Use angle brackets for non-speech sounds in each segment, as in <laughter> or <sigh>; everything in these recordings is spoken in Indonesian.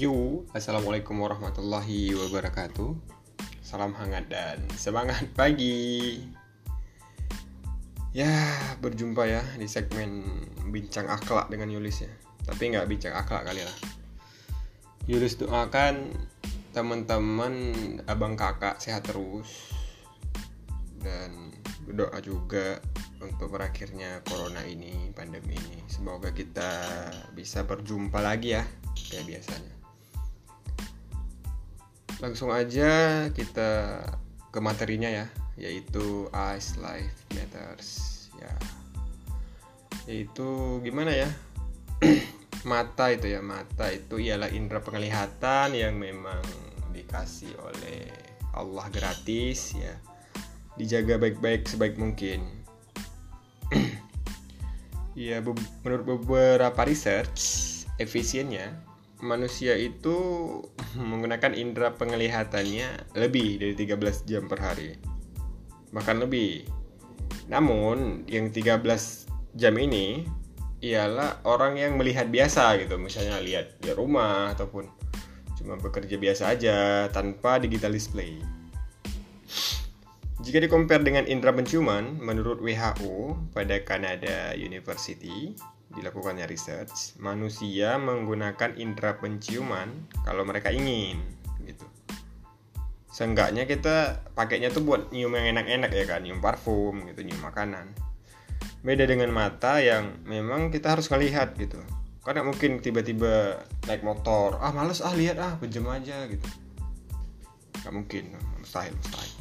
Yo, Assalamualaikum warahmatullahi wabarakatuh. Salam hangat dan semangat pagi. Ya, berjumpa ya di segmen Bincang Akhlak dengan Yulis ya. Tapi nggak bincang akhlak kali lah. Yulis doakan teman-teman abang kakak sehat terus. Dan berdoa juga untuk berakhirnya corona ini, pandemi ini. Semoga kita bisa berjumpa lagi ya kayak biasanya langsung aja kita ke materinya ya yaitu Ice Life Matters ya. Yaitu gimana ya? <clears throat> Mata itu ya mata itu ialah indera penglihatan yang memang dikasih oleh Allah gratis ya. Dijaga baik-baik sebaik mungkin. <clears throat> Ya menurut beberapa research efisiennya manusia itu menggunakan indera penglihatannya lebih dari 13 jam per hari. Bahkan lebih. Namun, yang 13 jam ini ialah orang yang melihat biasa gitu. Misalnya lihat di rumah ataupun cuma bekerja biasa aja tanpa digital display. Jika dikompar dengan indera penciuman, menurut WHO pada Canada University, dilakukannya research, manusia menggunakan indera penciuman kalau mereka ingin gitu. Seenggaknya kita pakainya tuh buat nyium yang enak-enak ya kan, nyium parfum gitu, nyium makanan. Beda dengan mata yang memang kita harus ngelihat gitu. Karena mungkin tiba-tiba naik motor, ah males ah lihat ah pejam aja gitu. Gak mungkin, mustahil, mustahil.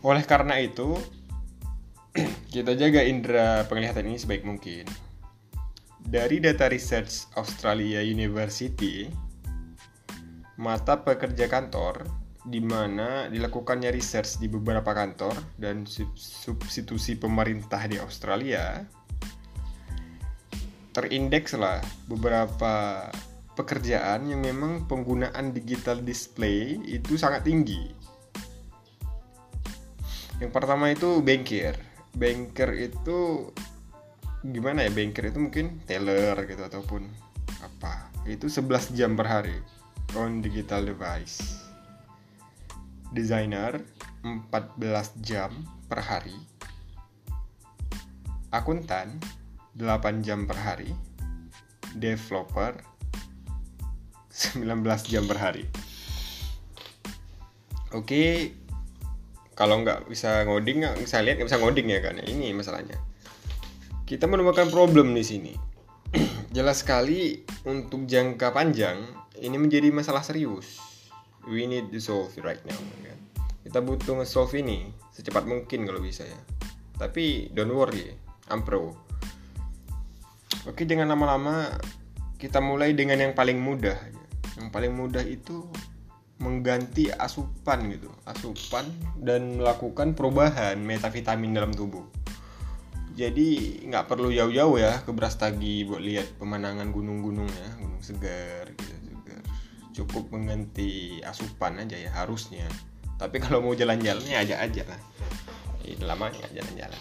Oleh karena itu, <clears throat> kita jaga indera penglihatan ini sebaik mungkin. Dari data research Australia University, mata pekerja kantor di mana dilakukannya research di beberapa kantor dan substitusi pemerintah di Australia terindeks lah beberapa pekerjaan yang memang penggunaan digital display itu sangat tinggi. Yang pertama itu banker. Banker itu gimana ya banker itu mungkin teller gitu ataupun apa. Itu 11 jam per hari on digital device. Designer 14 jam per hari. Akuntan 8 jam per hari. Developer 19 jam per hari. Oke kalau nggak bisa ngoding nggak bisa lihat nggak bisa ngoding ya kan ini masalahnya kita menemukan problem di sini. <clears throat> Jelas sekali untuk jangka panjang ini menjadi masalah serius. We need to solve it right now. Kan? Kita butuh nge-solve ini secepat mungkin kalau bisa ya. Tapi don't worry, I'm pro. Oke, dengan lama-lama kita mulai dengan yang paling mudah. Yang paling mudah itu mengganti asupan gitu, asupan dan melakukan perubahan metavitamin dalam tubuh jadi nggak perlu jauh-jauh ya ke Brastagi buat lihat pemandangan gunung-gunung ya gunung segar gitu segar cukup mengganti asupan aja ya harusnya. Tapi <laughs> kalau mau jalan-jalan ya aja aja lah. Ini lama nggak jalan-jalan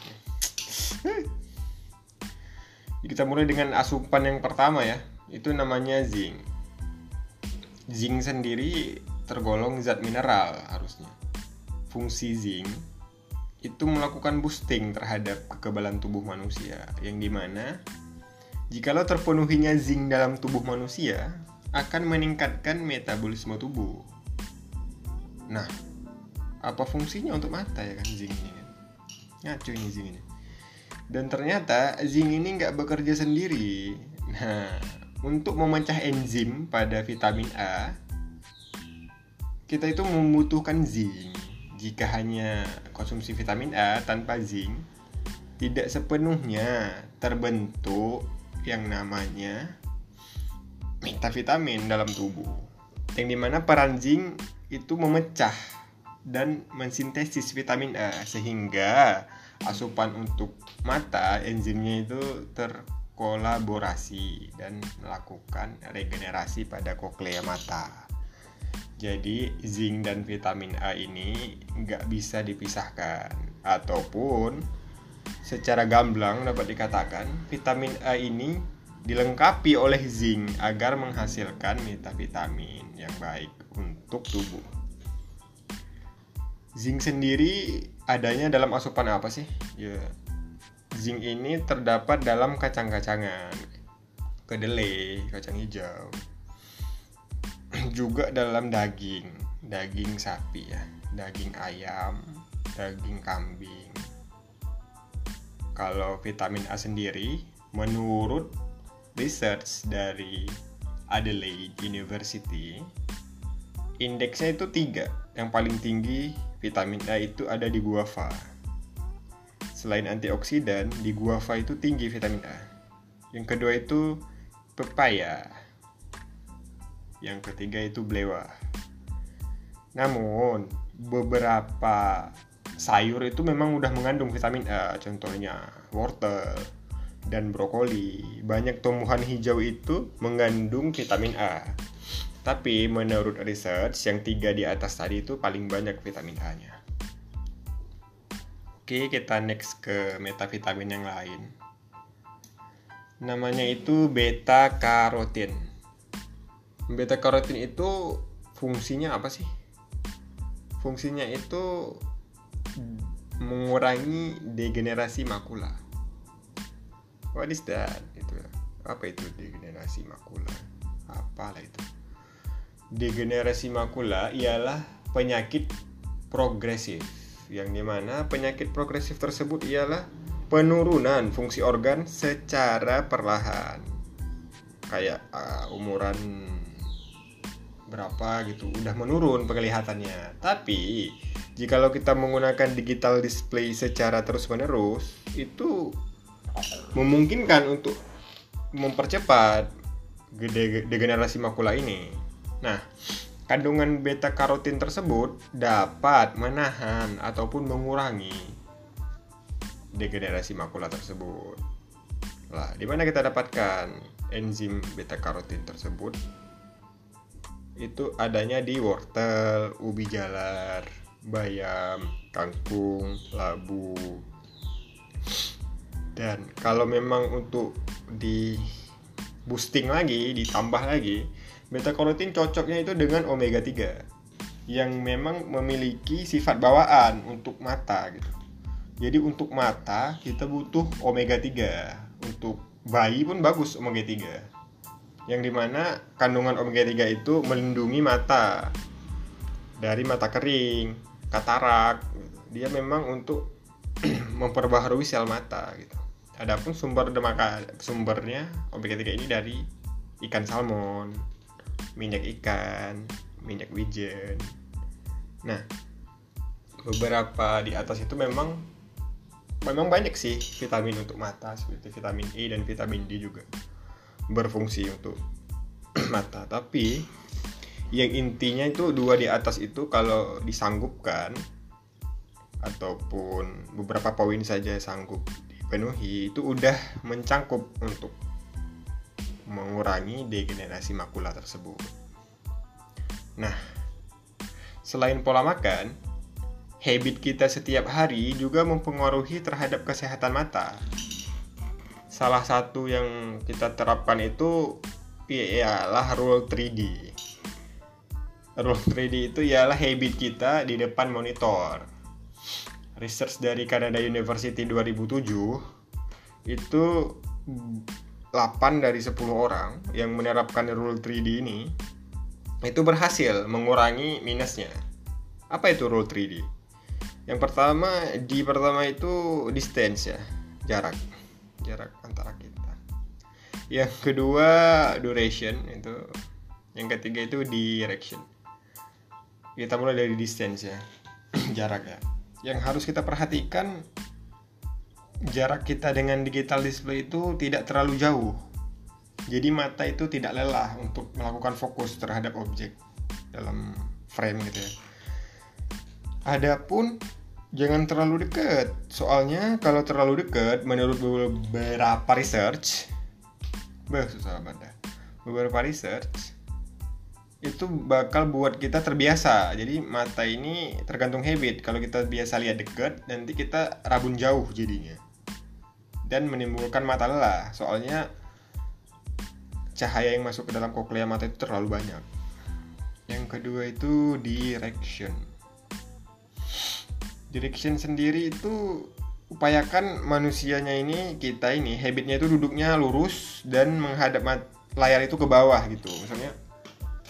kita mulai dengan asupan yang pertama ya. Itu namanya zinc. Zinc sendiri tergolong zat mineral harusnya. Fungsi zinc itu melakukan boosting terhadap kekebalan tubuh manusia yang di mana jikalau terpenuhinya zinc dalam tubuh manusia akan meningkatkan metabolisme tubuh. Nah, apa fungsinya untuk mata ya kan zinc ini? Ngacu ini zinc ini. Dan ternyata zinc ini nggak bekerja sendiri. Nah, untuk memecah enzim pada vitamin A, kita itu membutuhkan zinc jika hanya konsumsi vitamin A tanpa zinc tidak sepenuhnya terbentuk yang namanya metavitamin dalam tubuh yang di mana peran zinc itu memecah dan mensintesis vitamin A sehingga asupan untuk mata enzimnya itu terkolaborasi dan melakukan regenerasi pada koklea mata. Jadi zinc dan vitamin A ini nggak bisa dipisahkan ataupun secara gamblang dapat dikatakan vitamin A ini dilengkapi oleh zinc agar menghasilkan metavitamin yang baik untuk tubuh. Zinc sendiri adanya dalam asupan apa sih? Ya, zinc ini terdapat dalam kacang-kacangan, kedelai, kacang hijau, juga dalam daging, daging sapi ya, daging ayam, daging kambing. Kalau vitamin A sendiri, menurut research dari Adelaide University, indeksnya itu tiga. Yang paling tinggi vitamin A itu ada di guava. Selain antioksidan, di guava itu tinggi vitamin A. Yang kedua itu pepaya. Yang ketiga itu belewah. Namun, beberapa sayur itu memang udah mengandung vitamin A, contohnya wortel dan brokoli. Banyak tumbuhan hijau itu mengandung vitamin A. Tapi menurut research yang tiga di atas tadi itu paling banyak vitamin A-nya. Oke, kita next ke metavitamin yang lain. Namanya itu beta karotin. Beta karotin itu fungsinya apa sih? Fungsinya itu mengurangi degenerasi makula. What is that? Itu apa itu degenerasi makula? Apalah itu? degenerasi makula ialah penyakit progresif yang di mana penyakit progresif tersebut ialah penurunan fungsi organ secara perlahan kayak uh, umuran berapa gitu udah menurun penglihatannya tapi jikalau kita menggunakan digital display secara terus menerus itu memungkinkan untuk mempercepat degenerasi makula ini Nah, kandungan beta karotin tersebut dapat menahan ataupun mengurangi degenerasi makula tersebut. Lah, di mana kita dapatkan enzim beta karotin tersebut? Itu adanya di wortel, ubi jalar, bayam, kangkung, labu. Dan kalau memang untuk di boosting lagi, ditambah lagi, Beta karotin cocoknya itu dengan omega 3 yang memang memiliki sifat bawaan untuk mata gitu. Jadi untuk mata kita butuh omega 3. Untuk bayi pun bagus omega 3. Yang di mana kandungan omega 3 itu melindungi mata dari mata kering, katarak. Dia memang untuk <clears throat> memperbaharui sel mata gitu. Adapun sumber maka sumbernya omega 3 ini dari ikan salmon, minyak ikan, minyak wijen. Nah, beberapa di atas itu memang memang banyak sih vitamin untuk mata seperti vitamin E dan vitamin D juga berfungsi untuk <clears throat> mata. Tapi yang intinya itu dua di atas itu kalau disanggupkan ataupun beberapa poin saja sanggup dipenuhi itu udah mencangkup untuk mengurangi degenerasi makula tersebut. Nah, selain pola makan, habit kita setiap hari juga mempengaruhi terhadap kesehatan mata. Salah satu yang kita terapkan itu ialah rule 3D. Rule 3D itu ialah habit kita di depan monitor. Research dari Canada University 2007 itu 8 dari 10 orang yang menerapkan rule 3D ini itu berhasil mengurangi minusnya. Apa itu rule 3D? Yang pertama, di pertama itu distance ya, jarak. Jarak antara kita. Yang kedua duration itu. Yang ketiga itu direction. Kita mulai dari distance ya, <clears throat> jarak ya. Yang harus kita perhatikan jarak kita dengan digital display itu tidak terlalu jauh. Jadi mata itu tidak lelah untuk melakukan fokus terhadap objek dalam frame gitu ya. Adapun jangan terlalu dekat. Soalnya kalau terlalu dekat menurut beberapa research bah susah banget. Beberapa research itu bakal buat kita terbiasa. Jadi mata ini tergantung habit. Kalau kita biasa lihat dekat, nanti kita rabun jauh jadinya dan menimbulkan mata lelah. Soalnya cahaya yang masuk ke dalam koklea mata itu terlalu banyak. Yang kedua itu direction. Direction sendiri itu upayakan manusianya ini kita ini habitnya itu duduknya lurus dan menghadap layar itu ke bawah gitu. Misalnya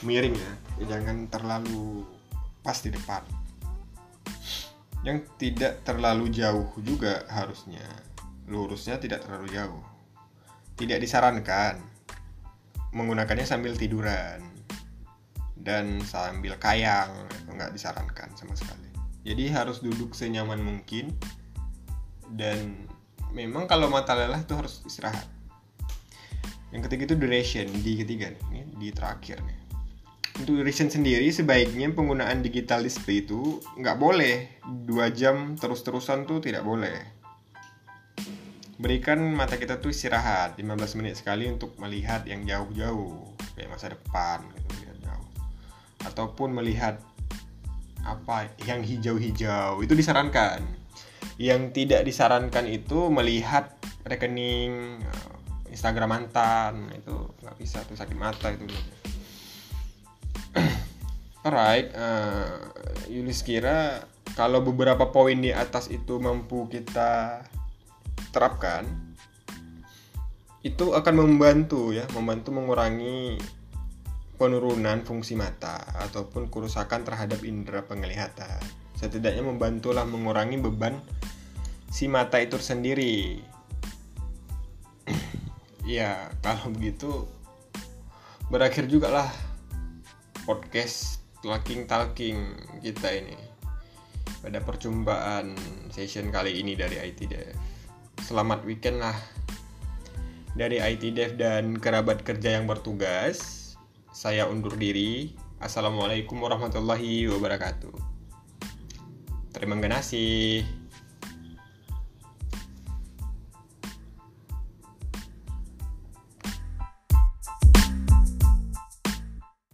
miring ya jangan terlalu pas di depan. Yang tidak terlalu jauh juga harusnya. Lurusnya tidak terlalu jauh. Tidak disarankan. Menggunakannya sambil tiduran. Dan sambil kayang nggak disarankan sama sekali jadi harus duduk senyaman mungkin. Dan memang kalau mata lelah itu harus istirahat. Yang ketiga itu duration di ketiga nih ini di terakhir nih. Untuk duration sendiri sebaiknya penggunaan digital display itu nggak boleh. Dua jam terus-terusan tuh tidak boleh. Berikan mata kita tuh istirahat 15 menit sekali untuk melihat yang jauh-jauh kayak masa depan gitu jauh. Ataupun melihat apa yang hijau-hijau itu disarankan. Yang tidak disarankan itu melihat rekening eh, Instagram mantan itu nggak bisa tuh sakit mata itu. <clears throat> Alright uh, Yulis kira kalau beberapa poin di atas itu mampu kita terapkan itu akan membantu ya membantu mengurangi penurunan fungsi mata ataupun kerusakan terhadap indera penglihatan. Setidaknya membantulah mengurangi beban si mata itu sendiri. <clears throat> Ya kalau begitu berakhir juga lah podcast talking talking kita ini pada perjumpaan session kali ini dari IT Dev. Selamat weekend lah dari IT Dev dan kerabat kerja yang bertugas saya undur diri Assalamualaikum warahmatullahi wabarakatuh Terima kasih.